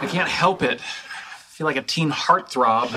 I can't help it. I feel like a teen heartthrob.